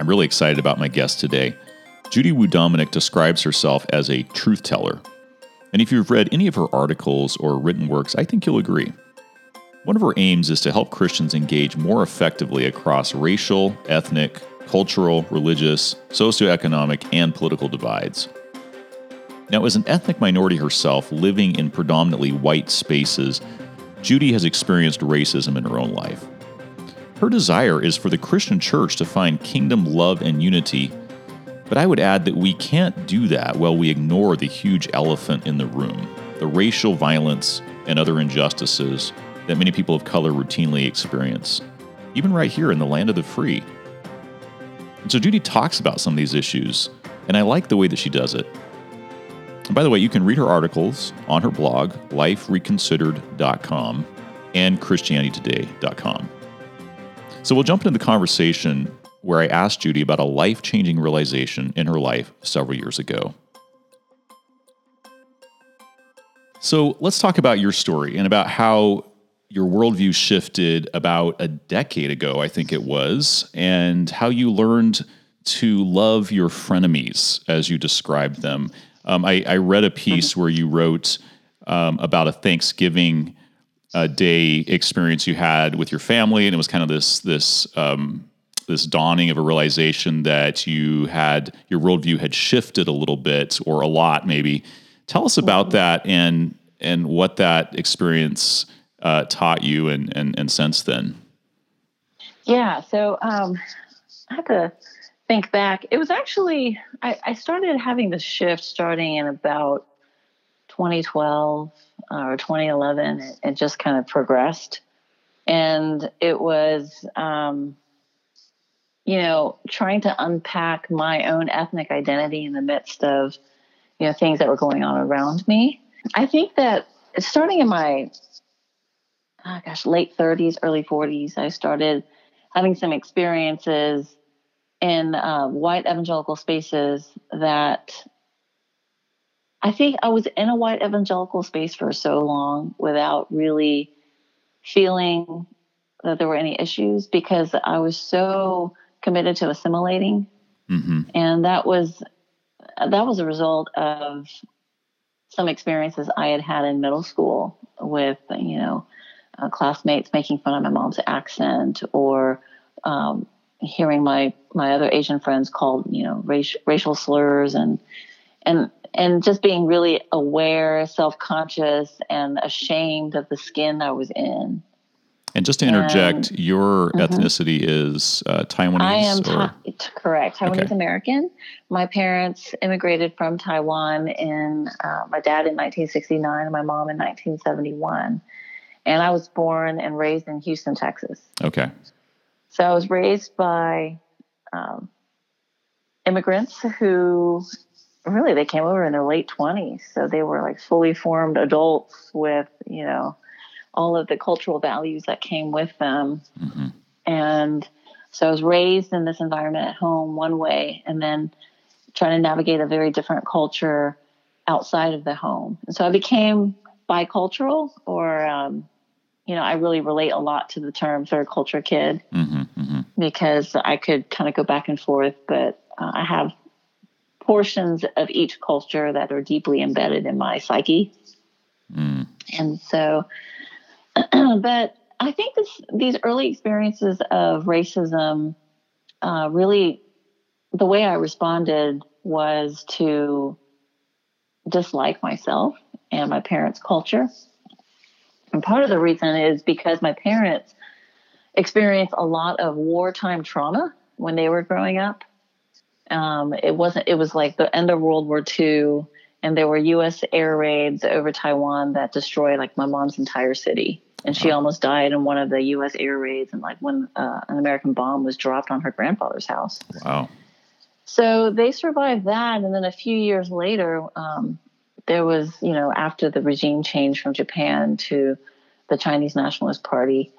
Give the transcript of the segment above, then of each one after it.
I'm really excited about my guest today. Judy Wu Dominick describes herself as a truth teller. And if you've read any of her articles or written works, I think you'll agree. One of her aims is to help Christians engage more effectively across racial, ethnic, cultural, religious, socioeconomic, and political divides. Now, as an ethnic minority herself living in predominantly white spaces, Judy has experienced racism in her own life. Her desire is for the Christian church to find kingdom love and unity, but I would add that we can't do that while we ignore the huge elephant in the room the racial violence and other injustices that many people of color routinely experience, even right here in the land of the free. And so Judy talks about some of these issues, and I like the way that she does it. And by the way, you can read her articles on her blog, lifereconsidered.com and christianitytoday.com. So we'll jump into the conversation where I asked Judy about a life changing realization in her life several years ago. So let's talk about your story and about how your worldview shifted about a decade ago, I think it was, and how you learned to love your frenemies as you described them. Um, I, I, read a piece mm-hmm. where you wrote um, about a Thanksgiving uh, day experience you had with your family, and it was kind of this this um, this dawning of a realization that you had your worldview had shifted a little bit or a lot, maybe. Tell us about that and and what that experience uh, taught you and, and and since then. Yeah, so um, I have to think back. It was actually I, I started having the shift starting in about 2012 or 2011. It, it just kind of progressed, and it was, um, you know, trying to unpack my own ethnic identity in the midst of, you know, things that were going on around me. I think that starting in my, oh gosh, late 30s, early 40s, I started having some experiences in uh, white evangelical spaces that I think I was in a white evangelical space for so long without really feeling that there were any issues because I was so committed to assimilating. Mm-hmm. And that was that was a result of some experiences I had had in middle school with you know uh, classmates making fun of my mom's accent or um, hearing my my other Asian friends called you know racial slurs and and and just being really aware, self conscious, and ashamed of the skin I was in. And just to interject, and, your mm-hmm. ethnicity is uh, Taiwanese. I am ta- correct, Taiwanese okay. American. My parents immigrated from Taiwan in uh, my dad in 1969 and my mom in 1971. And I was born and raised in Houston, Texas. Okay. So I was raised by um, immigrants who really they came over in their late 20s so they were like fully formed adults with you know all of the cultural values that came with them mm-hmm. and so i was raised in this environment at home one way and then trying to navigate a very different culture outside of the home and so i became bicultural or um, you know i really relate a lot to the term third culture kid mm-hmm, mm-hmm. because i could kind of go back and forth but uh, i have portions of each culture that are deeply embedded in my psyche. Mm. And so, but I think this, these early experiences of racism uh, really, the way I responded was to dislike myself and my parents' culture. And part of the reason is because my parents experienced a lot of wartime trauma when they were growing up. Um, it wasn't. It was like the end of World War II, and there were U.S. air raids over Taiwan that destroyed like my mom's entire city, and she almost died in one of the U.S. air raids, and like when uh, an American bomb was dropped on her grandfather's house. Wow. So they survived that, and then a few years later, um, there was you know after the regime changed from Japan to the Chinese Nationalist Party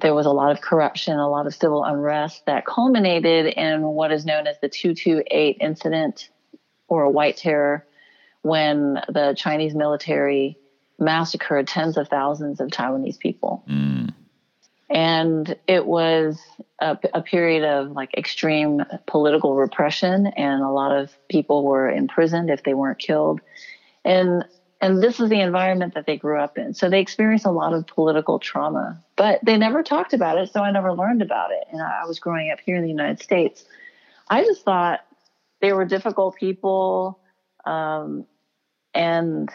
there was a lot of corruption, a lot of civil unrest that culminated in what is known as the 228 incident or a white terror when the Chinese military massacred tens of thousands of Taiwanese people. Mm. and it was a, a, period of like extreme political repression and a lot of people were imprisoned if they weren't killed and and this is the environment that they grew up in so they experienced a lot of political trauma but they never talked about it so i never learned about it and i was growing up here in the united states i just thought they were difficult people um, and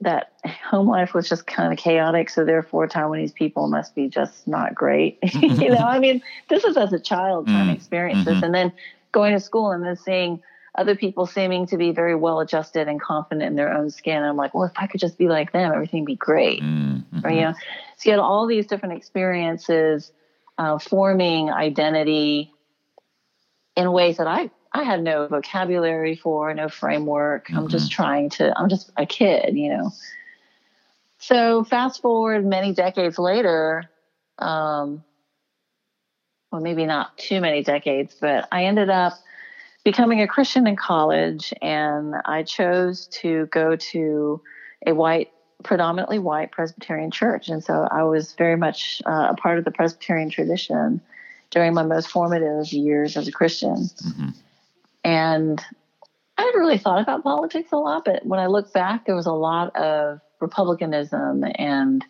that home life was just kind of chaotic. So therefore, Taiwanese people must be just not great. you know, I mean, this is as a child trying to experience mm-hmm. this, and then going to school and then seeing other people seeming to be very well adjusted and confident in their own skin. I'm like, well, if I could just be like them, everything would be great. Mm-hmm. Or, you know, so you had all these different experiences uh, forming identity in ways that I I had no vocabulary for, no framework. Mm-hmm. I'm just trying to, I'm just a kid, you know. So fast forward many decades later, um, well, maybe not too many decades, but I ended up becoming a Christian in college, and I chose to go to a white, predominantly white Presbyterian church, and so I was very much uh, a part of the Presbyterian tradition during my most formative years as a Christian. Mm-hmm. And I hadn't really thought about politics a lot, but when I look back, there was a lot of republicanism and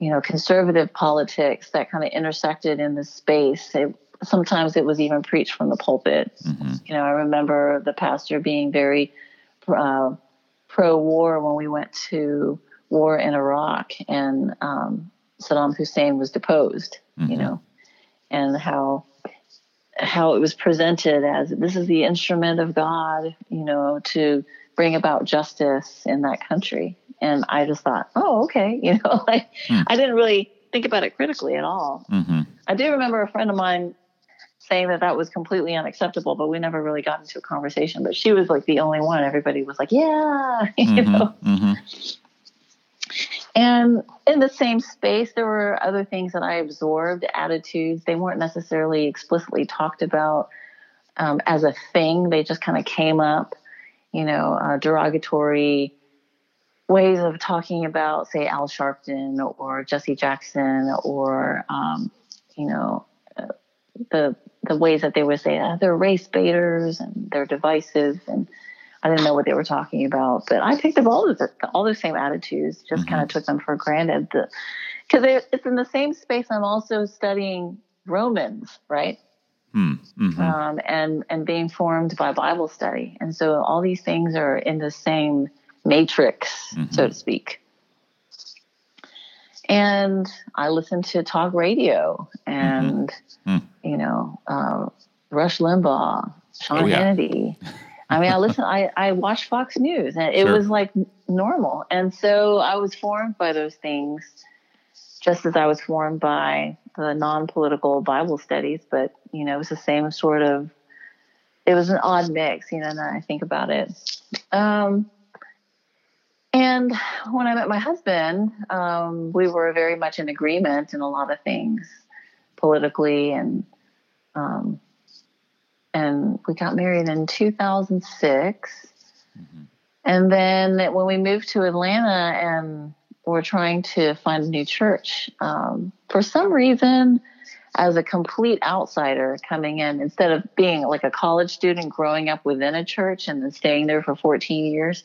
you know conservative politics that kind of intersected in this space. It, sometimes it was even preached from the pulpit. Mm-hmm. You know, I remember the pastor being very uh, pro-war when we went to war in Iraq and um, Saddam Hussein was deposed. Mm-hmm. You know, and how how it was presented as this is the instrument of God, you know, to bring about justice in that country. And I just thought, oh, okay, you know, like hmm. I didn't really think about it critically at all. Mm-hmm. I do remember a friend of mine saying that that was completely unacceptable, but we never really got into a conversation. But she was like the only one. Everybody was like, yeah, you mm-hmm. know. Mm-hmm. And in the same space, there were other things that I absorbed, attitudes. They weren't necessarily explicitly talked about um, as a thing, they just kind of came up, you know, uh, derogatory ways of talking about, say, Al Sharpton or Jesse Jackson or, um, you know, uh, the the ways that they would say uh, they're race baiters and they're divisive and I didn't know what they were talking about, but I picked up all of the, all the same attitudes, just mm-hmm. kind of took them for granted. Because it's in the same space. I'm also studying Romans, right? Hmm, mm-hmm. Um, and and being formed by Bible study, and so all these things are in the same matrix, mm-hmm. so to speak. And I listen to talk radio, and mm-hmm. You know, uh, Rush Limbaugh, Sean oh, yeah. Hannity. I mean, I listen, I, I watch Fox News and it sure. was like normal. And so I was formed by those things just as I was formed by the non political Bible studies. But, you know, it was the same sort of, it was an odd mix, you know, now I think about it. Um, and when I met my husband, um, we were very much in agreement in a lot of things politically and um, and we got married in 2006. Mm-hmm. And then when we moved to Atlanta and we're trying to find a new church, um, for some reason, as a complete outsider coming in, instead of being like a college student growing up within a church and then staying there for 14 years,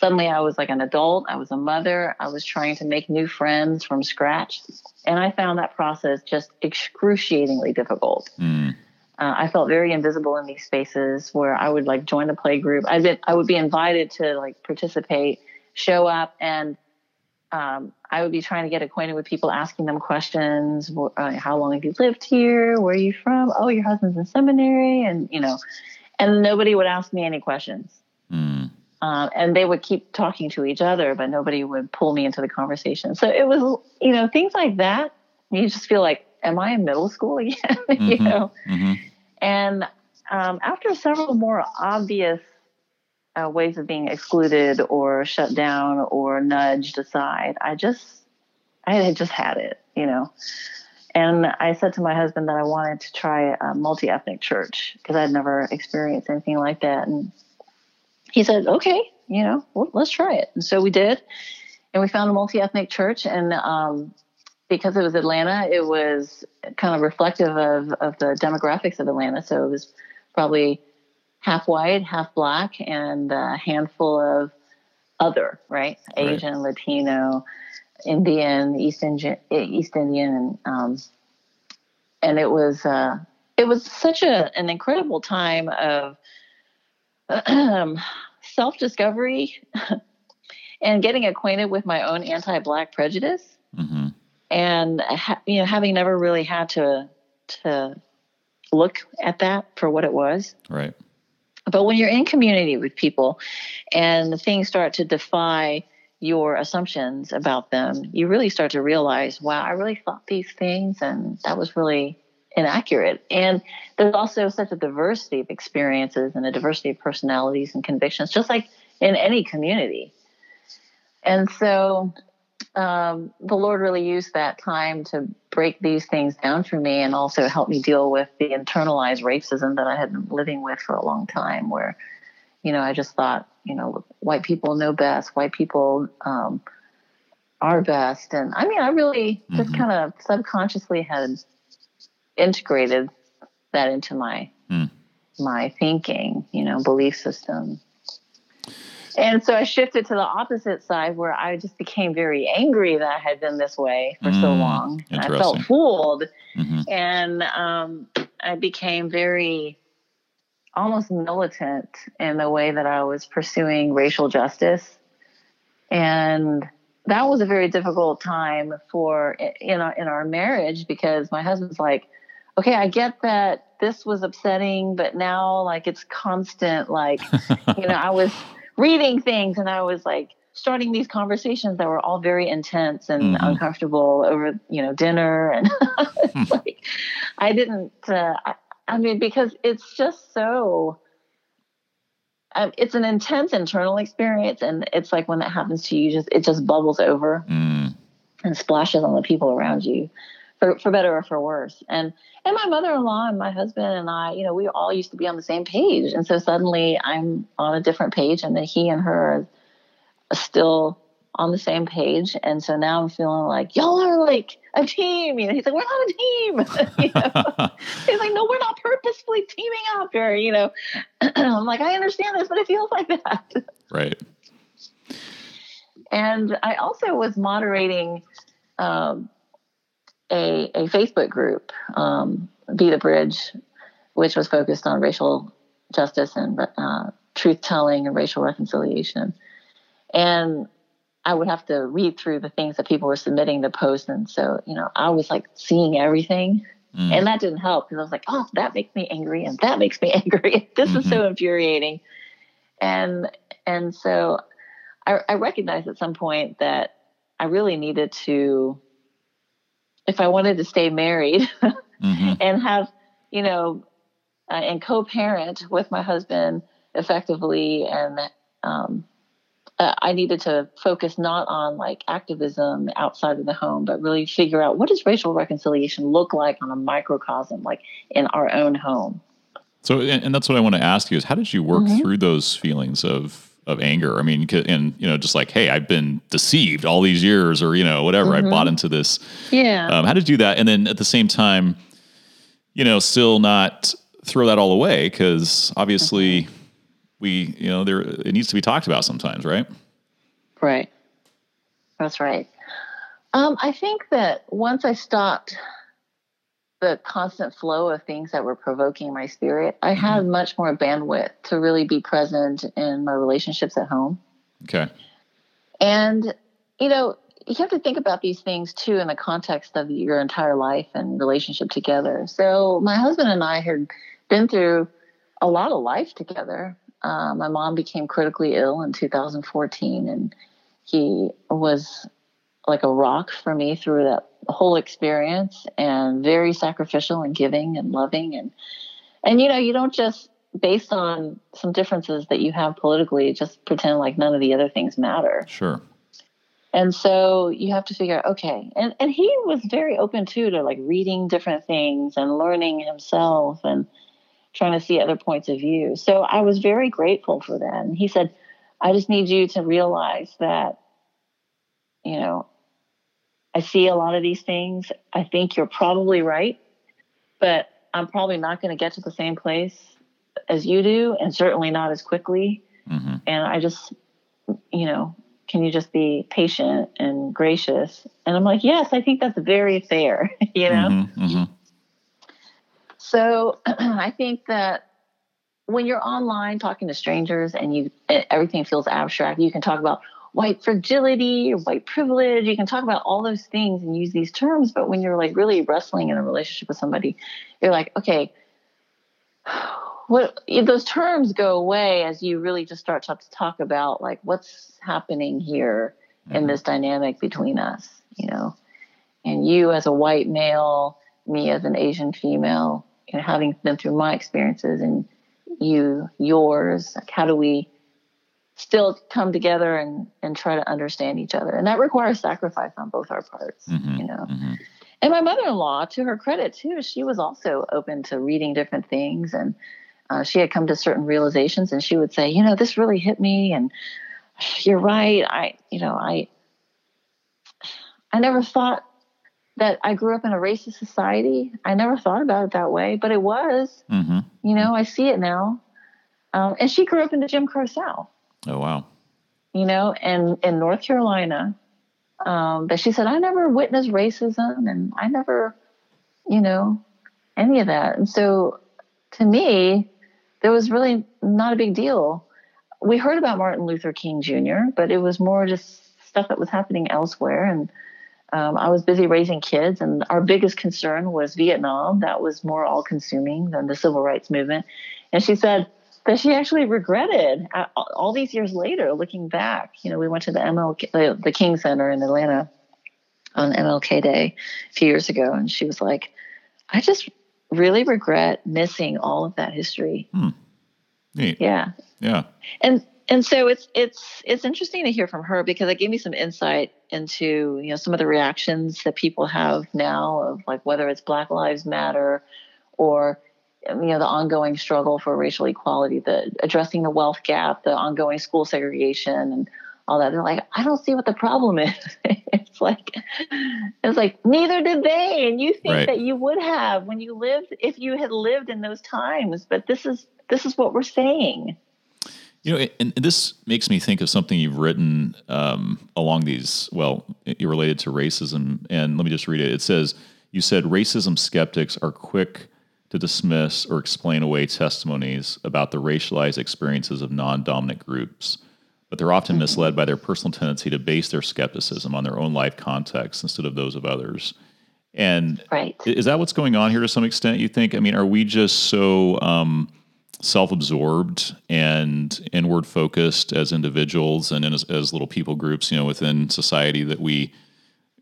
suddenly I was like an adult. I was a mother. I was trying to make new friends from scratch. And I found that process just excruciatingly difficult. Mm uh, I felt very invisible in these spaces where I would like join the play group. I been I would be invited to like participate, show up, and um, I would be trying to get acquainted with people, asking them questions. Uh, how long have you lived here? Where are you from? Oh, your husband's in seminary, and you know, and nobody would ask me any questions. Um, and they would keep talking to each other, but nobody would pull me into the conversation. So it was, you know, things like that. You just feel like, am I in middle school again? Mm-hmm. you know. Mm-hmm. And um, after several more obvious uh, ways of being excluded or shut down or nudged aside, I just, I had just had it, you know. And I said to my husband that I wanted to try a multi ethnic church because I'd never experienced anything like that. And he said, okay, you know, well, let's try it. And so we did. And we found a multi ethnic church. And um, because it was Atlanta, it was kind of reflective of, of the demographics of Atlanta. So it was probably half white, half black, and a handful of other, right? right. Asian, Latino, Indian, East Indian, East Indian, and um, and it was uh, it was such a an incredible time of self discovery and getting acquainted with my own anti black prejudice, mm-hmm. and ha- you know having never really had to to look at that for what it was, right. But when you're in community with people and things start to defy your assumptions about them, you really start to realize, wow, I really thought these things and that was really inaccurate. And there's also such a diversity of experiences and a diversity of personalities and convictions, just like in any community. And so um, the Lord really used that time to break these things down for me and also help me deal with the internalized racism that I had been living with for a long time, where, you know, I just thought, you know, white people know best, white people um, are best. And I mean, I really mm-hmm. just kind of subconsciously had integrated that into my mm. my thinking, you know, belief system. And so I shifted to the opposite side where I just became very angry that I had been this way for mm, so long. And I felt fooled. Mm-hmm. And um, I became very almost militant in the way that I was pursuing racial justice. And that was a very difficult time for in our, in our marriage because my husband's like, okay, I get that this was upsetting, but now like it's constant. Like, you know, I was reading things and I was like starting these conversations that were all very intense and mm-hmm. uncomfortable over, you know, dinner. And hmm. like, I didn't, uh, I, I, mean, because it's just so, um, it's an intense internal experience. And it's like when that happens to you, just, it just bubbles over mm. and splashes on the people around you for, for better or for worse. And and my mother-in-law and my husband and I, you know, we all used to be on the same page. And so suddenly I'm on a different page and then he and her are still on the same page. And so now I'm feeling like y'all are like a team. You know, he's like, we're not a team. you know? he's like, no, we're not purposefully teaming up here. You know, I'm like, I understand this, but it feels like that. Right. And I also was moderating um, a, a Facebook group, um, Be the Bridge, which was focused on racial justice and uh, truth telling and racial reconciliation. And I would have to read through the things that people were submitting to post. And so, you know, I was like seeing everything. Mm. And that didn't help because I was like, oh, that makes me angry and that makes me angry. this mm-hmm. is so mm-hmm. infuriating. And and so I, I recognized at some point that I really needed to if I wanted to stay married mm-hmm. and have, you know, uh, and co-parent with my husband effectively, and um, uh, I needed to focus not on like activism outside of the home, but really figure out what does racial reconciliation look like on a microcosm, like in our own home. So, and, and that's what I want to ask you is how did you work mm-hmm. through those feelings of of anger. I mean, and you know, just like, hey, I've been deceived all these years, or you know, whatever. Mm-hmm. I bought into this. Yeah. Um, how to do that, and then at the same time, you know, still not throw that all away because obviously, mm-hmm. we, you know, there it needs to be talked about sometimes, right? Right. That's right. Um, I think that once I stopped the constant flow of things that were provoking my spirit, I mm-hmm. had much more bandwidth to really be present in my relationships at home. Okay. And, you know, you have to think about these things too in the context of your entire life and relationship together. So, my husband and I had been through a lot of life together. Uh, my mom became critically ill in 2014, and he was like a rock for me through that whole experience and very sacrificial and giving and loving. And and you know you don't just based on some differences that you have politically just pretend like none of the other things matter. Sure. And so you have to figure out okay. And and he was very open too to like reading different things and learning himself and trying to see other points of view. So i was very grateful for that. And he said i just need you to realize that you know I see a lot of these things. I think you're probably right, but I'm probably not going to get to the same place as you do, and certainly not as quickly. Mm-hmm. And I just, you know, can you just be patient and gracious? And I'm like, yes, I think that's very fair, you know? Mm-hmm, mm-hmm. So I think that when you're online talking to strangers and you everything feels abstract, you can talk about white fragility or white privilege. You can talk about all those things and use these terms. But when you're like really wrestling in a relationship with somebody, you're like, okay, what those terms go away as you really just start to talk about like what's happening here mm-hmm. in this dynamic between us, you know, and you as a white male, me as an Asian female, you know, having been through my experiences and you yours, like how do we still come together and and try to understand each other. And that requires sacrifice on both our parts mm-hmm, you know. Mm-hmm. and my mother-in-law to her credit too she was also open to reading different things. And uh, she had come to certain realizations and she would say you know this really hit me and you're right. I you know i i never thought that i grew up in a racist society. I never thought about it that way but it was mm-hmm. you know i see it now. Um, and she grew up in the jim crow south Oh wow. You know, and in North Carolina, um, but she said I never witnessed racism, and I never, you know, any of that. And so, to me, there was really not a big deal. We heard about Martin Luther King Jr., but it was more just stuff that was happening elsewhere, and um, I was busy raising kids, and our biggest concern was Vietnam. That was more all consuming than the civil rights movement. And she said, that she actually regretted uh, all these years later, looking back. You know, we went to the MLK, the, the King Center in Atlanta on MLK Day a few years ago, and she was like, "I just really regret missing all of that history." Hmm. Neat. Yeah. Yeah. And and so it's it's it's interesting to hear from her because it gave me some insight into you know some of the reactions that people have now of like whether it's Black Lives Matter or you know the ongoing struggle for racial equality, the addressing the wealth gap, the ongoing school segregation, and all that. They're like, I don't see what the problem is. it's like, it's like neither did they, and you think right. that you would have when you lived if you had lived in those times. But this is this is what we're saying. You know, and this makes me think of something you've written um, along these. Well, you're related to racism, and let me just read it. It says, "You said racism skeptics are quick." To dismiss or explain away testimonies about the racialized experiences of non dominant groups, but they're often mm-hmm. misled by their personal tendency to base their skepticism on their own life context instead of those of others. And right. is that what's going on here to some extent, you think? I mean, are we just so um, self absorbed and inward focused as individuals and as, as little people groups, you know, within society that we,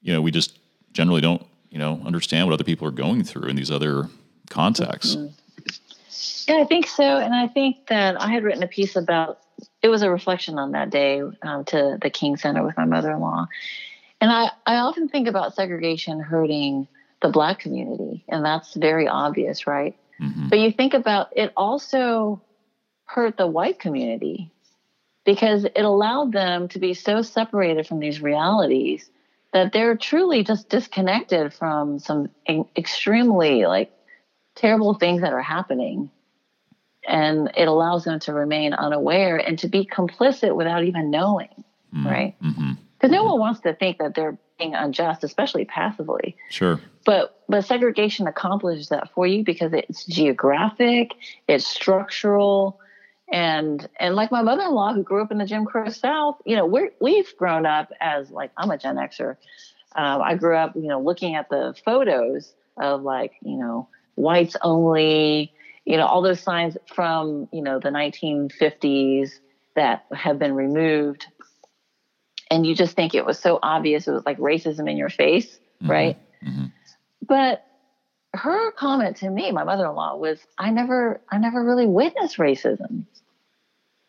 you know, we just generally don't, you know, understand what other people are going through in these other context. Mm-hmm. Yeah, I think so. And I think that I had written a piece about it was a reflection on that day um, to the King Center with my mother in law. And I, I often think about segregation hurting the black community, and that's very obvious, right? Mm-hmm. But you think about it also hurt the white community because it allowed them to be so separated from these realities that they're truly just disconnected from some extremely like terrible things that are happening. And it allows them to remain unaware and to be complicit without even knowing, mm-hmm. right? Because mm-hmm. no one wants to think that they're being unjust, especially passively. Sure. But but segregation accomplishes that for you because it's geographic, it's structural, and and like my mother-in-law who grew up in the Jim Crow South, you know, we're we've grown up as like I'm a Gen Xer. Um, I grew up, you know, looking at the photos of like, you know, whites only, you know, all those signs from, you know, the 1950s that have been removed. And you just think it was so obvious. It was like racism in your face, mm-hmm. right? Mm-hmm. But her comment to me, my mother-in-law, was, "I never, I never really witnessed racism."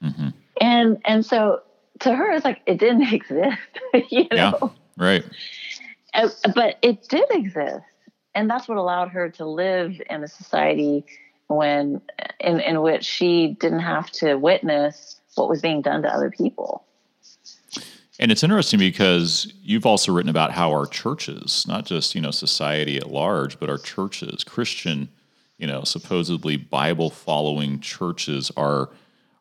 Mm-hmm. And and so to her, it's like it didn't exist, you know? Yeah, right. Uh, but it did exist and that's what allowed her to live in a society when in, in which she didn't have to witness what was being done to other people And it's interesting because you've also written about how our churches, not just you know society at large, but our churches, Christian, you know, supposedly Bible following churches are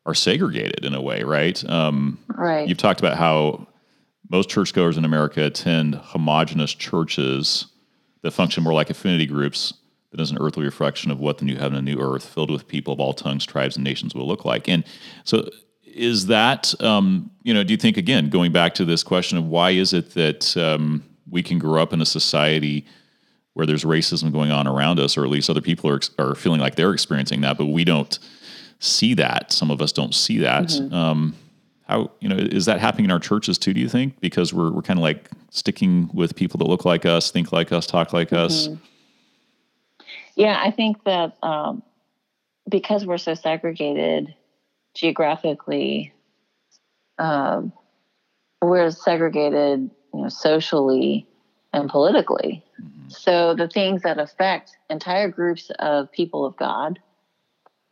are segregated in a way, right? Um, right. You've talked about how most churchgoers in America attend homogenous churches that function more like affinity groups than as an earthly reflection of what the new heaven and new earth, filled with people of all tongues, tribes, and nations, will look like. And so, is that um, you know? Do you think again, going back to this question of why is it that um, we can grow up in a society where there's racism going on around us, or at least other people are are feeling like they're experiencing that, but we don't see that. Some of us don't see that. Mm-hmm. Um, how you know is that happening in our churches too? Do you think because we're we're kind of like sticking with people that look like us, think like us, talk like mm-hmm. us? Yeah, I think that um, because we're so segregated geographically, um, we're segregated, you know, socially and politically. Mm-hmm. So the things that affect entire groups of people of God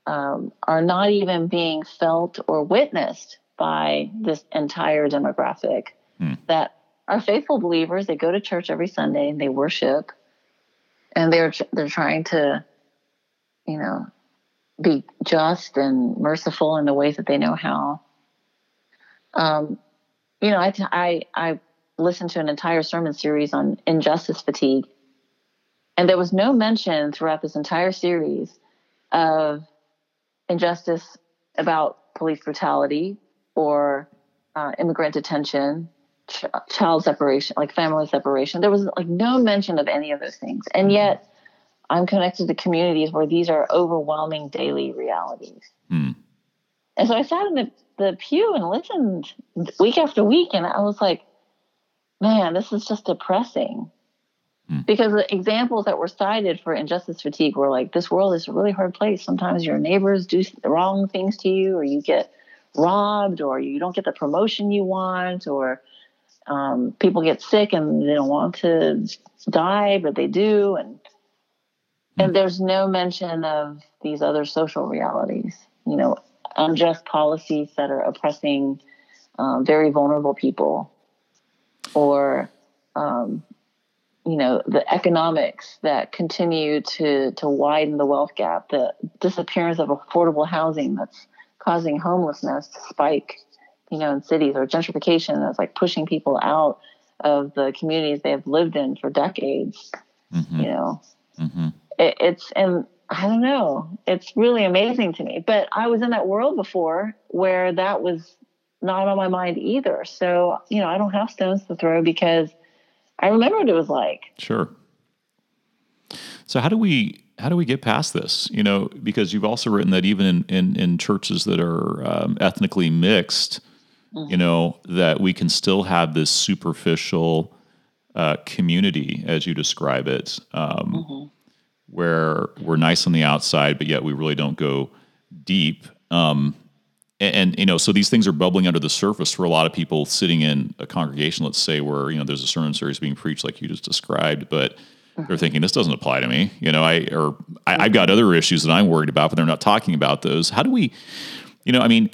um, are not even being felt or witnessed by this entire demographic hmm. that are faithful believers. They go to church every Sunday and they worship, and they're they're trying to, you know, be just and merciful in the ways that they know how. Um, you know, I I I listened to an entire sermon series on injustice fatigue, and there was no mention throughout this entire series of injustice about police brutality or uh, immigrant detention, ch- child separation, like family separation. There was like no mention of any of those things. And mm-hmm. yet I'm connected to communities where these are overwhelming daily realities. Mm. And so I sat in the, the pew and listened week after week, and I was like, man, this is just depressing. Hmm. Because the examples that were cited for injustice fatigue were like, this world is a really hard place. Sometimes your neighbors do the wrong things to you, or you get robbed, or you don't get the promotion you want, or um, people get sick and they don't want to die, but they do. And and there's no mention of these other social realities, you know, unjust policies that are oppressing um, very vulnerable people, or um, you know the economics that continue to to widen the wealth gap the disappearance of affordable housing that's causing homelessness to spike you know in cities or gentrification that's like pushing people out of the communities they have lived in for decades mm-hmm. you know mm-hmm. it, it's and i don't know it's really amazing to me but i was in that world before where that was not on my mind either so you know i don't have stones to throw because I remember what it was like. Sure. So how do we how do we get past this? You know, because you've also written that even in in, in churches that are um, ethnically mixed, mm-hmm. you know, that we can still have this superficial uh, community, as you describe it, um, mm-hmm. where we're nice on the outside, but yet we really don't go deep. Um, and, and, you know so these things are bubbling under the surface for a lot of people sitting in a congregation let's say where you know there's a sermon series being preached like you just described but they're thinking this doesn't apply to me you know i or I, i've got other issues that i'm worried about but they're not talking about those how do we you know i mean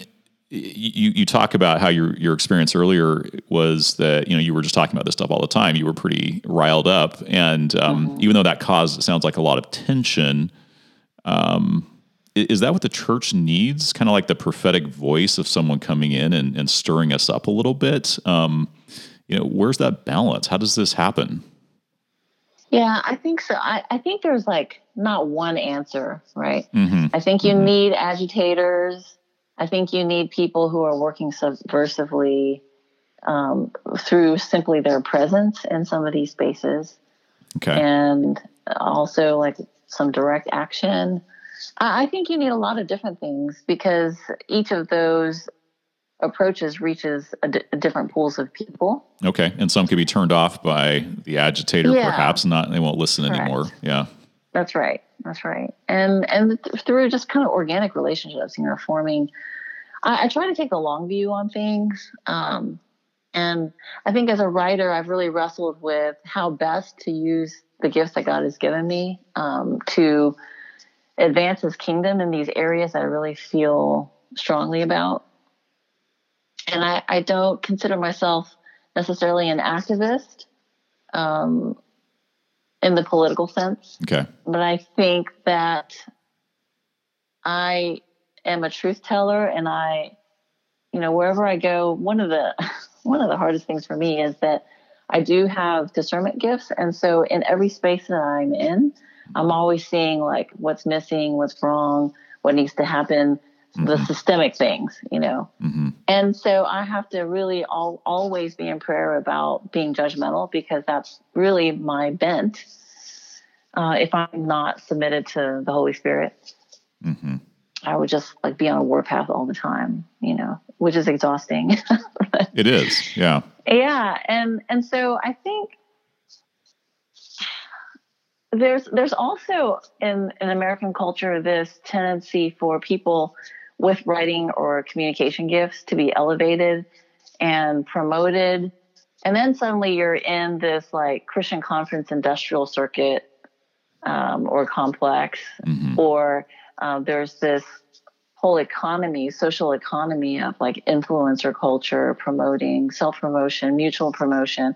you, you talk about how your your experience earlier was that you know you were just talking about this stuff all the time. You were pretty riled up, and um, mm-hmm. even though that caused it sounds like a lot of tension, um, is that what the church needs? Kind of like the prophetic voice of someone coming in and, and stirring us up a little bit. Um, you know, where's that balance? How does this happen? Yeah, I think so. I, I think there's like not one answer, right? Mm-hmm. I think you mm-hmm. need agitators. I think you need people who are working subversively um, through simply their presence in some of these spaces. Okay. And also like some direct action. I think you need a lot of different things because each of those approaches reaches different pools of people. Okay, and some can be turned off by the agitator, yeah. perhaps not. They won't listen Correct. anymore. Yeah, that's right. That's right. And and th- through just kind of organic relationships, you know, forming. I, I try to take the long view on things. Um, and I think as a writer, I've really wrestled with how best to use the gifts that God has given me um, to advance his kingdom in these areas that I really feel strongly about. And I, I don't consider myself necessarily an activist um, in the political sense. Okay. But I think that I am a truth teller and I, you know, wherever I go, one of the one of the hardest things for me is that I do have discernment gifts. And so in every space that I'm in, I'm always seeing like what's missing, what's wrong, what needs to happen, mm-hmm. the systemic things, you know. Mm-hmm. And so I have to really all, always be in prayer about being judgmental because that's really my bent. Uh, if I'm not submitted to the Holy Spirit, mm-hmm. I would just like be on a warpath all the time, you know, which is exhausting. it is, yeah. Yeah, and and so I think there's there's also in in American culture this tendency for people with writing or communication gifts to be elevated and promoted. And then suddenly you're in this like Christian conference industrial circuit um, or complex, mm-hmm. or uh, there's this whole economy, social economy of like influencer culture, promoting, self promotion, mutual promotion.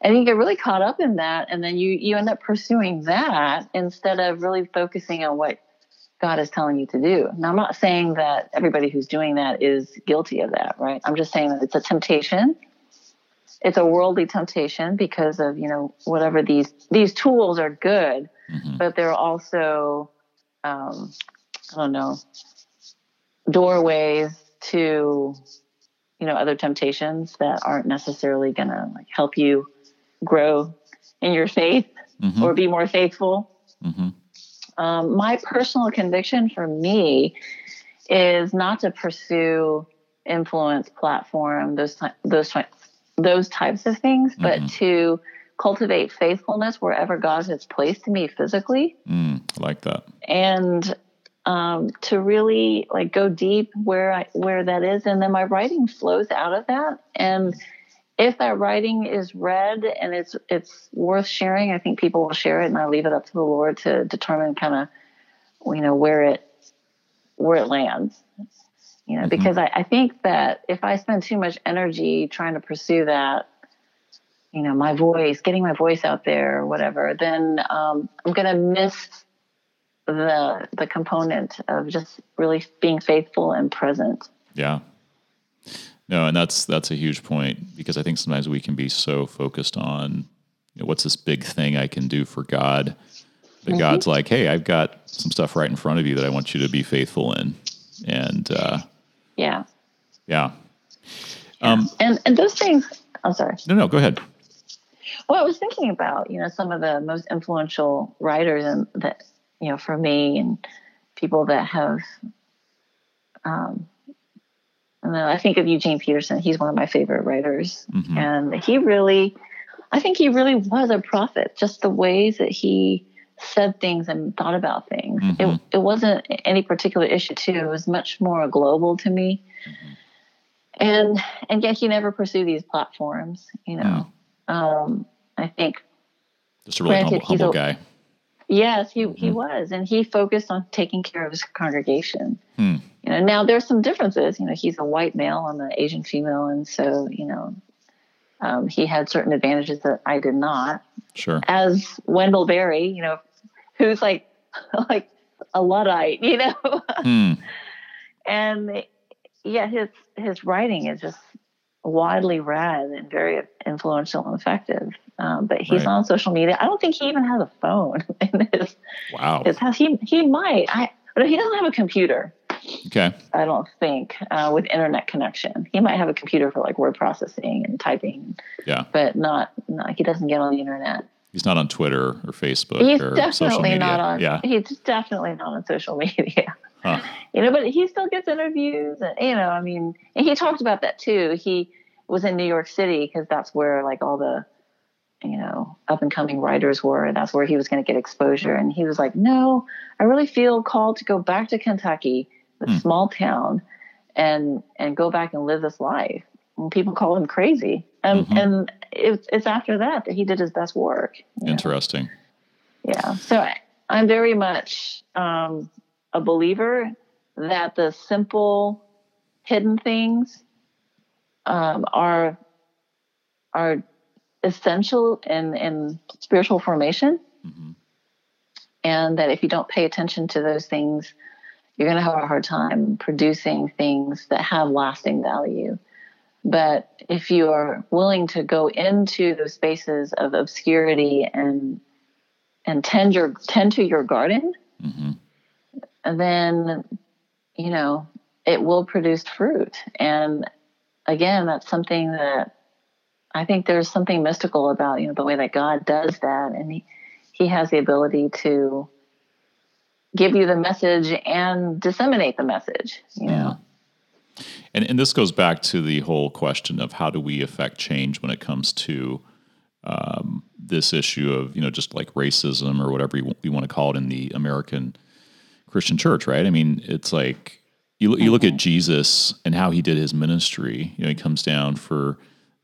And you get really caught up in that. And then you, you end up pursuing that instead of really focusing on what God is telling you to do. Now, I'm not saying that everybody who's doing that is guilty of that, right? I'm just saying that it's a temptation. It's a worldly temptation because of, you know, whatever these, these tools are good, mm-hmm. but they're also, um, I don't know, doorways to you know other temptations that aren't necessarily going to like help you grow in your faith mm-hmm. or be more faithful mm-hmm. Um, my personal conviction for me is not to pursue influence platform those those those types of things mm-hmm. but to cultivate faithfulness wherever god has placed me physically mm, I like that and um, to really like go deep where I, where that is, and then my writing flows out of that. And if that writing is read and it's it's worth sharing, I think people will share it, and I leave it up to the Lord to determine kind of you know where it where it lands. You know, mm-hmm. because I, I think that if I spend too much energy trying to pursue that, you know, my voice, getting my voice out there, or whatever, then um, I'm going to miss the the component of just really being faithful and present. Yeah. No, and that's that's a huge point because I think sometimes we can be so focused on you know, what's this big thing I can do for God. that mm-hmm. God's like, hey, I've got some stuff right in front of you that I want you to be faithful in. And uh, yeah. Yeah. Um, and and those things I'm sorry. No, no, go ahead. Well, I was thinking about, you know, some of the most influential writers and that you know, for me and people that have, um, I think of Eugene Peterson. He's one of my favorite writers, mm-hmm. and he really, I think he really was a prophet. Just the ways that he said things and thought about things. Mm-hmm. It, it wasn't any particular issue too. It was much more global to me. Mm-hmm. And and yet he never pursued these platforms. You know, um, I think. Just a really granted, humble, humble a, guy. Yes, he, he mm-hmm. was. And he focused on taking care of his congregation. Hmm. You know, now there's some differences. You know, he's a white male, I'm an Asian female. And so, you know, um, he had certain advantages that I did not. Sure. As Wendell Berry, you know, who's like, like a Luddite, you know? Hmm. and yeah, his, his writing is just widely read and very influential and effective. Um, but he's right. on social media. I don't think he even has a phone in his wow. His house. He he might. I but he doesn't have a computer. Okay. I don't think uh, with internet connection. He might have a computer for like word processing and typing. Yeah. But not. not he doesn't get on the internet. He's not on Twitter or Facebook. He's or definitely not on. Yeah. He's definitely not on social media. Huh. You know, but he still gets interviews, and you know, I mean, and he talked about that too. He was in New York City because that's where like all the you know, up and coming writers were. And that's where he was going to get exposure. And he was like, no, I really feel called to go back to Kentucky, the mm. small town, and and go back and live this life. And people call him crazy. And mm-hmm. and it's it's after that that he did his best work. Interesting. Know? Yeah. So I, I'm very much um, a believer that the simple hidden things um, are are essential in in spiritual formation, mm-hmm. and that if you don't pay attention to those things, you're going to have a hard time producing things that have lasting value. But if you are willing to go into those spaces of obscurity and and tend your tend to your garden, mm-hmm. then you know it will produce fruit. And again, that's something that I think there's something mystical about you know the way that God does that, and he he has the ability to give you the message and disseminate the message. You know. And and this goes back to the whole question of how do we affect change when it comes to um, this issue of you know just like racism or whatever you, you want to call it in the American Christian church, right? I mean, it's like you you look at Jesus and how he did his ministry. You know, he comes down for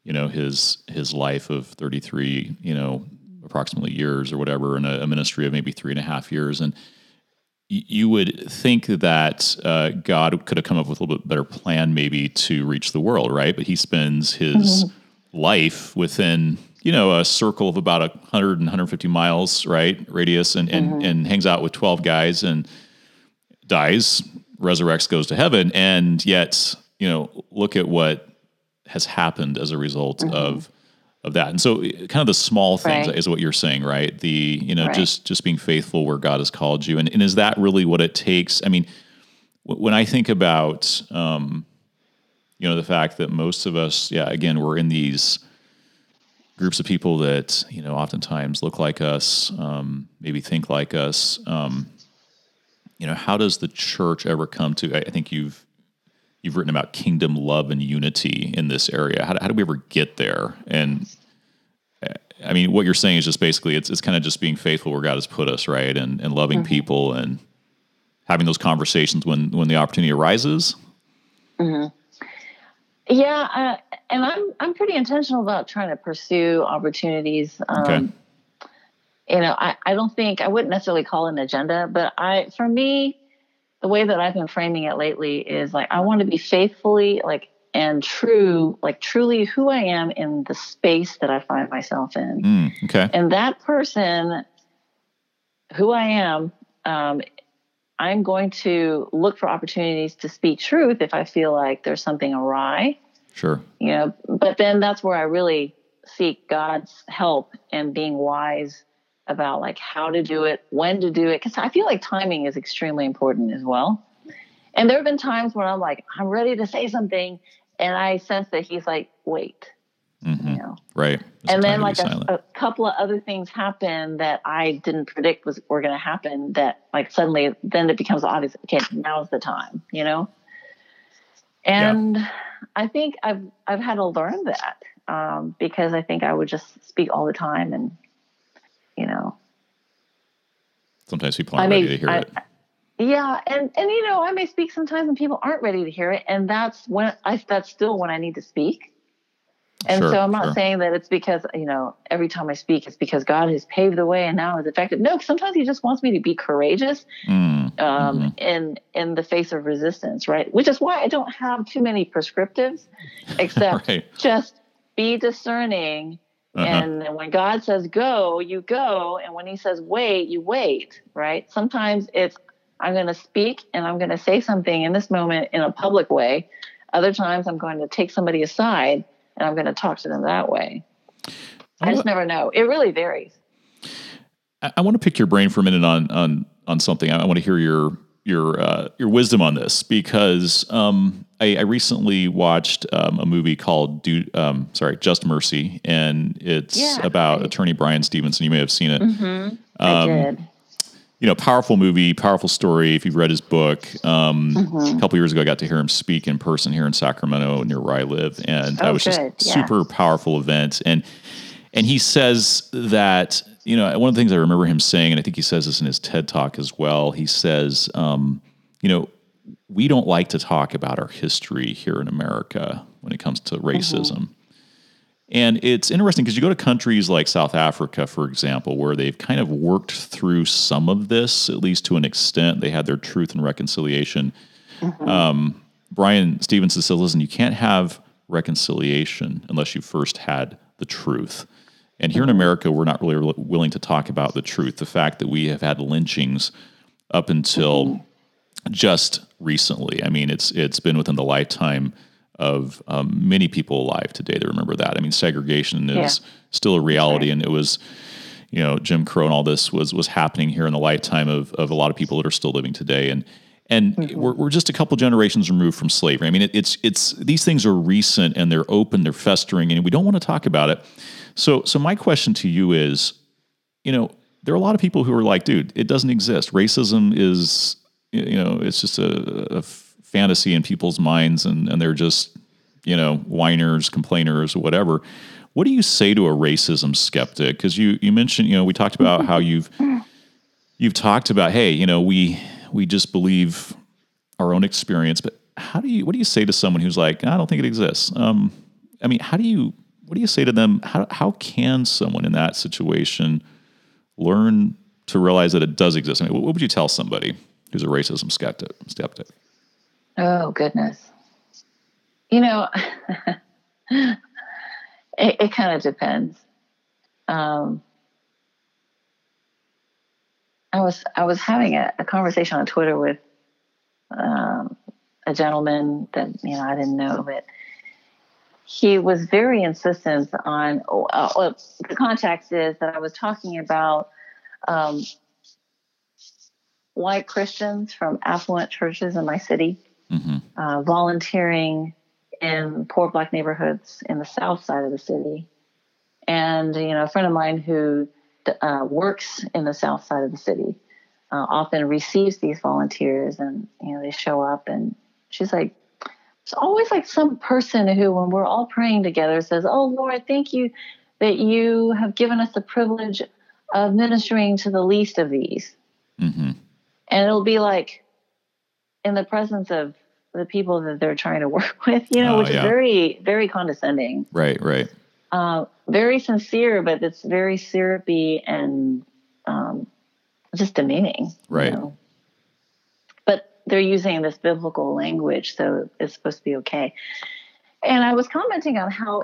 you know his his life of 33 you know approximately years or whatever in a, a ministry of maybe three and a half years and you would think that uh, God could have come up with a little bit better plan, maybe to reach the world, right? But he spends his mm-hmm. life within, you know, a circle of about 100 and 150 miles, right, radius, and and, mm-hmm. and hangs out with 12 guys and dies, resurrects, goes to heaven, and yet, you know, look at what has happened as a result mm-hmm. of of that. And so kind of the small things right. is what you're saying, right? The, you know, right. just just being faithful where God has called you. And, and is that really what it takes? I mean, w- when I think about um, you know, the fact that most of us, yeah, again, we're in these groups of people that, you know, oftentimes look like us, um, maybe think like us. Um, you know, how does the church ever come to I think you've you've written about kingdom love and unity in this area. How, how do we ever get there? And I mean, what you're saying is just basically it's it's kind of just being faithful where God has put us, right? And and loving mm-hmm. people and having those conversations when when the opportunity arises. Mm-hmm. Yeah, uh, and I'm I'm pretty intentional about trying to pursue opportunities. Um, okay. You know, I, I don't think I wouldn't necessarily call an agenda, but I for me, the way that I've been framing it lately is like I want to be faithfully like and true, like truly who I am in the space that I find myself in. Mm, okay. And that person, who I am, um, I'm going to look for opportunities to speak truth if I feel like there's something awry. Sure. You know, but then that's where I really seek God's help and being wise about like how to do it, when to do it, because I feel like timing is extremely important as well. And there have been times when I'm like, I'm ready to say something, and I sense that he's like, wait, mm-hmm. you know, right. It's and then like a, a, couple of other things happen that I didn't predict was were going to happen. That like suddenly, then it becomes obvious. Okay, now's the time, you know. And yeah. I think I've I've had to learn that um, because I think I would just speak all the time and you know. Sometimes people aren't I ready to hear I, it. Yeah, and and you know, I may speak sometimes and people aren't ready to hear it, and that's when I that's still when I need to speak. And sure, so I'm not sure. saying that it's because you know every time I speak it's because God has paved the way and now is effective. No, sometimes He just wants me to be courageous mm, um, mm-hmm. in in the face of resistance, right? Which is why I don't have too many prescriptives, except right. just be discerning uh-huh. And when God says go, you go. And when he says wait, you wait, right? Sometimes it's, I'm going to speak and I'm going to say something in this moment in a public way. Other times I'm going to take somebody aside and I'm going to talk to them that way. I, just never know. It really varies. I, I want to pick your brain for a minute on, on, on something. I, I want to hear your, your, uh, your wisdom on this because, um, I, I recently watched um, a movie called "Do um, sorry Just Mercy," and it's yeah, about right. attorney Bryan Stevenson. You may have seen it. Mm-hmm. Um, I did. You know, powerful movie, powerful story. If you've read his book, um, mm-hmm. a couple years ago, I got to hear him speak in person here in Sacramento, near where I live, and oh, was good. just super powerful event. And and he says that you know one of the things I remember him saying, and I think he says this in his TED talk as well. He says, um, you know, we don't like to talk about our history here in America when it comes to racism. Mm-hmm. And it's interesting because you go to countries like South Africa, for example, where they've kind of worked through some of this, at least to an extent. They had their truth and reconciliation. Mm-hmm. Um, Bryan Stevenson says, listen, you can't have reconciliation unless you first had the truth. And here in America, we're not really willing to talk about the truth. The fact that we have had lynchings up until just recently. I mean, it's it's been within the lifetime of um, many people alive today to remember that. I mean, segregation is yeah. still a reality, right. and it was, you know, Jim Crow and all this was was happening here in the lifetime of of a lot of people that are still living today, and and mm-hmm. we're, we're just a couple generations removed from slavery. I mean, it, it's it's these things are recent and they're open, they're festering, and we don't want to talk about it. So so my question to you is, you know, there are a lot of people who are like, dude, it doesn't exist. Racism is you know, it's just a, a fantasy in people's minds, and and they're just you know whiners, complainers, whatever. What do you say to a racism skeptic? Because you you mentioned you know we talked about how you've you've talked about hey you know we we just believe our own experience, but how do you what do you say to someone who's like I don't think it exists? Um, I mean, how do you what do you say to them? How how can someone in that situation learn to realize that it does exist? I mean, what would you tell somebody? who's a racism skeptic. skeptic. Oh goodness. You know, it, it kind of depends. Um, I was I was having a, a conversation on Twitter with um, a gentleman that you know I didn't know, but he was very insistent on. Uh, the context is that I was talking about um, white Christians from affluent churches in my city, mm-hmm. uh, volunteering in poor black neighborhoods in the south side of the city. And, you know, a friend of mine who uh, works in the south side of the city uh, often receives these volunteers and, you know, they show up and she's like, it's always like some person who, when we're all praying together, says, Oh, Lord, thank you that you have given us the privilege of ministering to the least of these. Mm-hmm and it'll be like in the presence of the people that they're trying to work with, you know, oh, which yeah. is very, very condescending. Right, right. Uh, very sincere, but it's very syrupy and um, just demeaning. Right. You know? But they're using this biblical language, so it's supposed to be okay. And I was commenting on how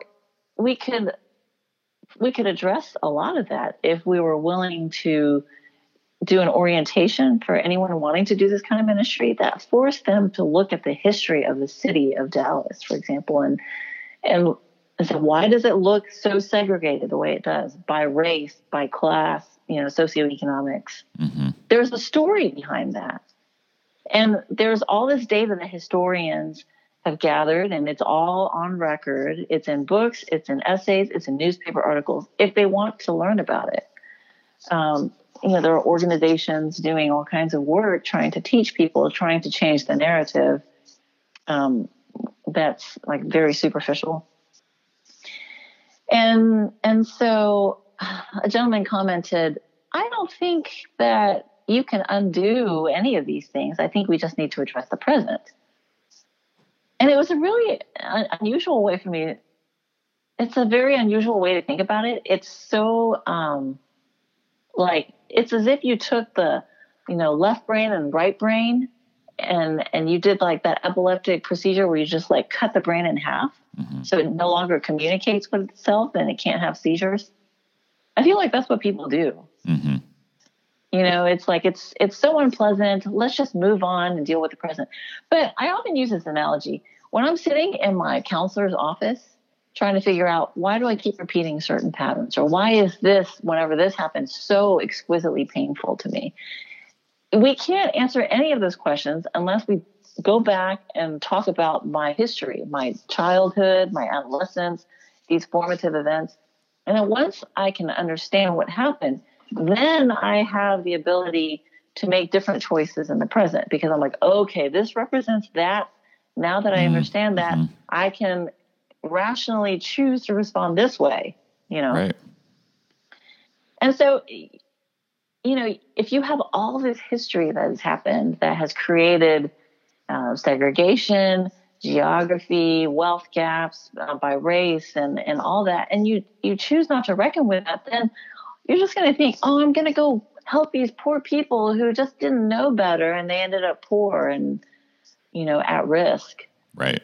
we could we could address a lot of that if we were willing to do an orientation for anyone wanting to do this kind of ministry that forced them to look at the history of the city of Dallas, for example, and and so why does it look so segregated the way it does by race, by class, you know, socioeconomics? Mm-hmm. There's a story behind that, and there's all this data that historians have gathered, and it's all on record. It's in books, it's in essays, it's in newspaper articles. If they want to learn about it. Um, you know, there are organizations doing all kinds of work trying to teach people, trying to change the narrative. Um, that's like very superficial. And and so a gentleman commented, I don't think that you can undo any of these things. I think we just need to address the present. And it was a really unusual way for me. It's a very unusual way to think about it. It's so um, like it's as if you took the you know left brain and right brain and and you did like that epileptic procedure where you just like cut the brain in half. Mm-hmm. so it no longer communicates with itself and it can't have seizures. I feel like that's what people do. Mm-hmm. you know it's like it's it's so unpleasant. Let's just move on and deal with the present. But i often use this analogy. When i'm sitting in my counselor's office trying to figure out why do I keep repeating certain patterns? Or why is this, whenever this happens, so exquisitely painful to me? We can't answer any of those questions unless we go back and talk about my history, my childhood, my adolescence, these formative events. And then once I can understand what happened, then I have the ability to make different choices in the present because I'm like, okay, this represents that. Now that I mm-hmm. understand that, mm-hmm. I can rationally choose to respond this way, you know? Right. And so, you know, if you have all this history that has happened that has created uh, segregation, geography, wealth gaps uh, by race, and and all that, and you you choose not to reckon with that, then you're just going to think, oh, I'm going to go help these poor people who just didn't know better and they ended up poor and you know at risk. Right.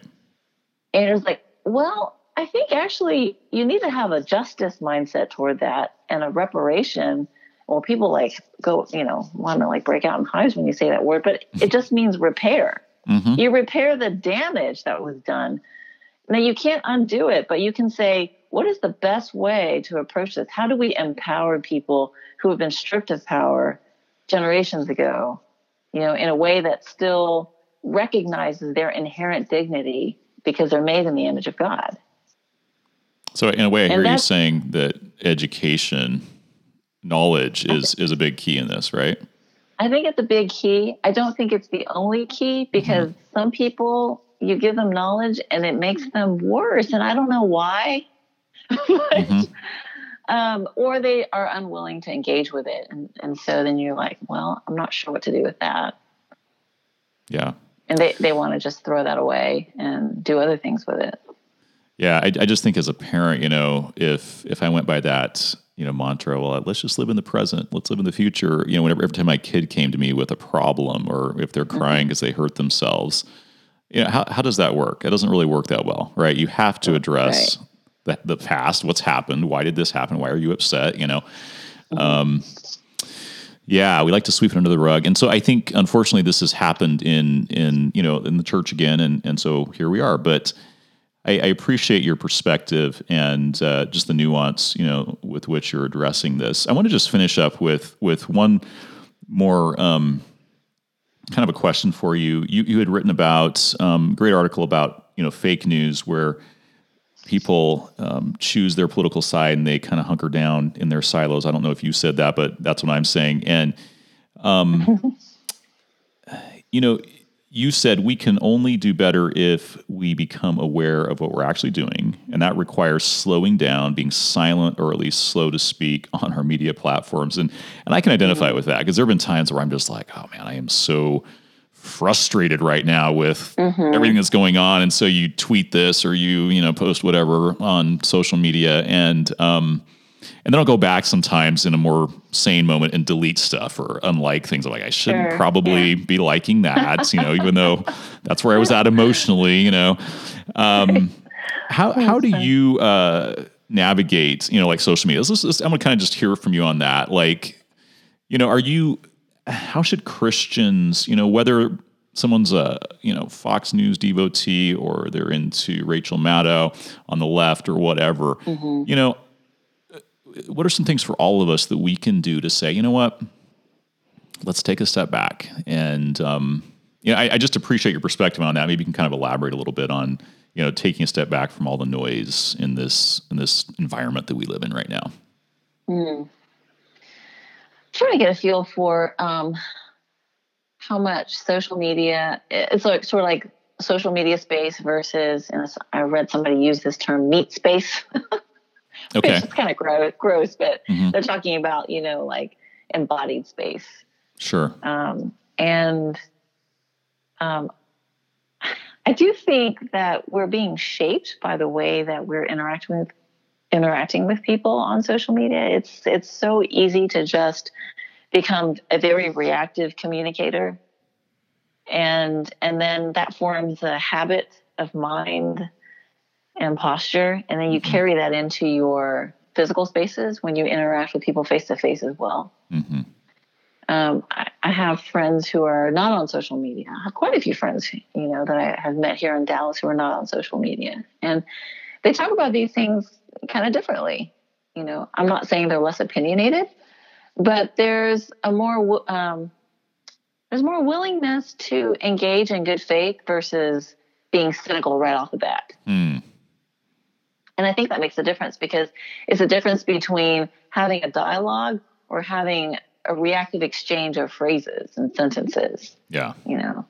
And it's like, well, I think actually you need to have a justice mindset toward that and a reparation. Well, people like go, you know, want to like break out in hives when you say that word, but it just means repair. Mm-hmm. You repair the damage that was done. Now you can't undo it, but you can say, what is the best way to approach this? How do we empower people who have been stripped of power generations ago, you know, in a way that still recognizes their inherent dignity because they're made in the image of God? So in a way, I hear you saying that education, knowledge is is a big key in this, right? I think it's a big key. I don't think it's the only key because mm-hmm. some people you give them knowledge and it makes them worse, and I don't know why. but, mm-hmm. um, or they are unwilling to engage with it, and and so then you're like, well, I'm not sure what to do with that. Yeah. And they they want to just throw that away and do other things with it. Yeah, I, I, just think as a parent, you know, if if I went by that, you know, mantra, well, let's just live in the present, let's live in the future. You know, whenever every time my kid came to me with a problem, or if they're crying because mm-hmm. they hurt themselves, you know, how how does that work? It doesn't really work that well, right? You have to address right. the the past, what's happened, why did this happen, why are you upset? You know, mm-hmm. um, yeah, we like to sweep it under the rug, and so I think unfortunately this has happened in in you know in the church again, and and so here we are, but I, I appreciate your perspective and uh, just the nuance, you know, with which you're addressing this. I want to just finish up with with one more um, kind of a question for you. You you had written about um, great article about you know fake news where people um, choose their political side and they kind of hunker down in their silos. I don't know if you said that, but that's what I'm saying. And um, you know you said we can only do better if we become aware of what we're actually doing. And that requires slowing down, being silent, or at least slow to speak on our media platforms. And, and I can identify mm-hmm. with that because there have been times where I'm just like, oh man, I am so frustrated right now with mm-hmm. everything that's going on. And so you tweet this or you, you know, post whatever on social media. And, um, and then I'll go back sometimes in a more sane moment and delete stuff or unlike things. I'm like, I shouldn't sure, probably yeah. be liking that, you know, even though that's where I was at emotionally, you know. Um, how how do you uh, navigate, you know, like social media? Let's, let's, I'm gonna kind of just hear from you on that. Like, you know, are you? How should Christians, you know, whether someone's a you know Fox News devotee or they're into Rachel Maddow on the left or whatever, mm-hmm. you know, what are some things for all of us that we can do to say, you know what, let's take a step back and um, you know, I, I, just appreciate your perspective on that. Maybe you can kind of elaborate a little bit on you know taking a step back from all the noise in this in this environment that we live in right now. Mm. Trying to get a feel for um, how much social media. It's like sort of like social media space versus. And I read somebody use this term meat space. Okay. It's kind of gross, gross but mm-hmm. they're talking about, you know, like embodied space. Sure. Um, and um, I do think that we're being shaped by the way that we're interacting with interacting with people on social media. It's it's so easy to just become a very reactive communicator. And and then that forms a habit of mind and posture. And then you mm-hmm. carry that into your physical spaces when you interact with people face to face as well. Mm-hmm. Um, I, I, have friends who are not on social media. I have quite a few friends, you know, that I have met here in Dallas who are not on social media, and they talk about these things kind of differently. You know, I'm not saying they're less opinionated, but there's a more um, there's more willingness to engage in good faith versus being cynical right off the bat. Mm. And I think that makes a difference because it's a difference between having a dialogue or having a reactive exchange of phrases and sentences. Yeah. You know,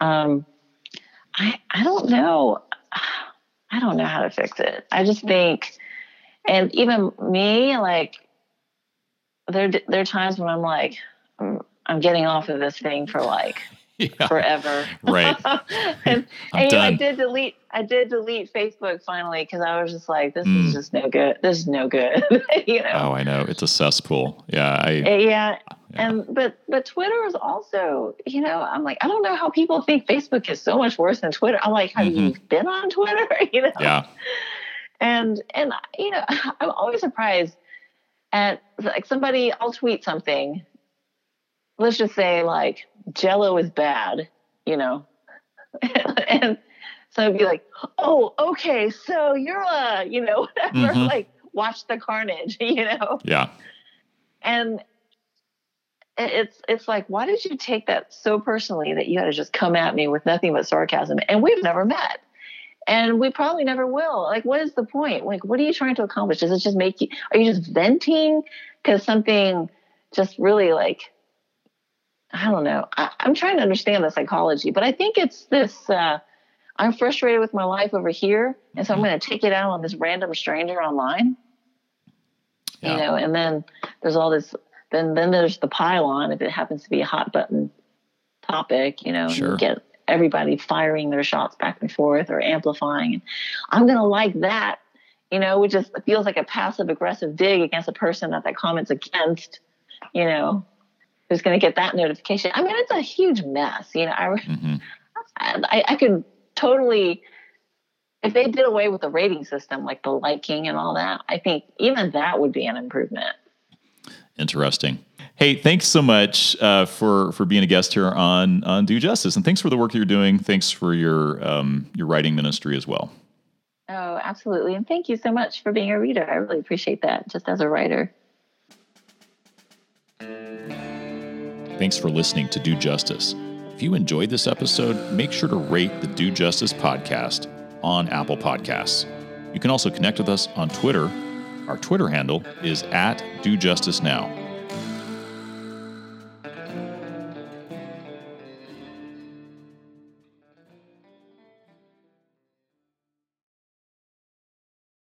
um, I, I don't know. I don't know how to fix it. I just think, and even me, like, there, there are times when I'm like, I'm, I'm getting off of this thing for like yeah. forever. Right. and, and I did delete I did delete Facebook finally because I was just like, this mm. is just no good. This is no good. you know. Oh, I know. It's a cesspool. Yeah. I eh, yeah. Yeah. And but but Twitter is also, you know, I'm like, I don't know how people think Facebook is so much worse than Twitter. I'm like, have mm-hmm. you been on Twitter? you know? Yeah. And and you know, I'm always surprised at like somebody. I'll tweet something. Let's just say like Jello is bad, you know, and so I'd be like, oh, okay, so you're a, you know, whatever, mm-hmm. like watch the carnage, you know. Yeah. And it's it's like, why did you take that so personally that you had to just come at me with nothing but sarcasm? And we've never met and we probably never will. Like, what is the point? Like, what are you trying to accomplish? Does it just make you? Are you just venting because something just really like? I don't know. I, am trying to understand the psychology, but I think it's this. Uh, I'm frustrated with my life over here, and so I'm going to take it out on this random stranger online. Yeah. You know, and then there's all this. Then then there's the pile-on if it happens to be a hot button topic. You know, sure. you get everybody firing their shots back and forth or amplifying. And I'm going to like that, you know, which just feels like a passive aggressive dig against a person that that comment's against, you know, who's going to get that notification. I mean, it's a huge mess, you know. I, mm-hmm. I, I could totally, if they did away with the rating system, like the liking and all that, I think even that would be an improvement. Interesting. Hey, thanks so much uh, for for being a guest here on on Do Justice, and thanks for the work you're doing. Thanks for your um, your writing ministry as well. Oh, absolutely, and thank you so much for being a reader. I really appreciate that, just as a writer. Thanks for listening to Do Justice. If you enjoyed this episode, make sure to rate the Do Justice podcast on Apple Podcasts. You can also connect with us on Twitter. Our Twitter handle is at Do Justice Now.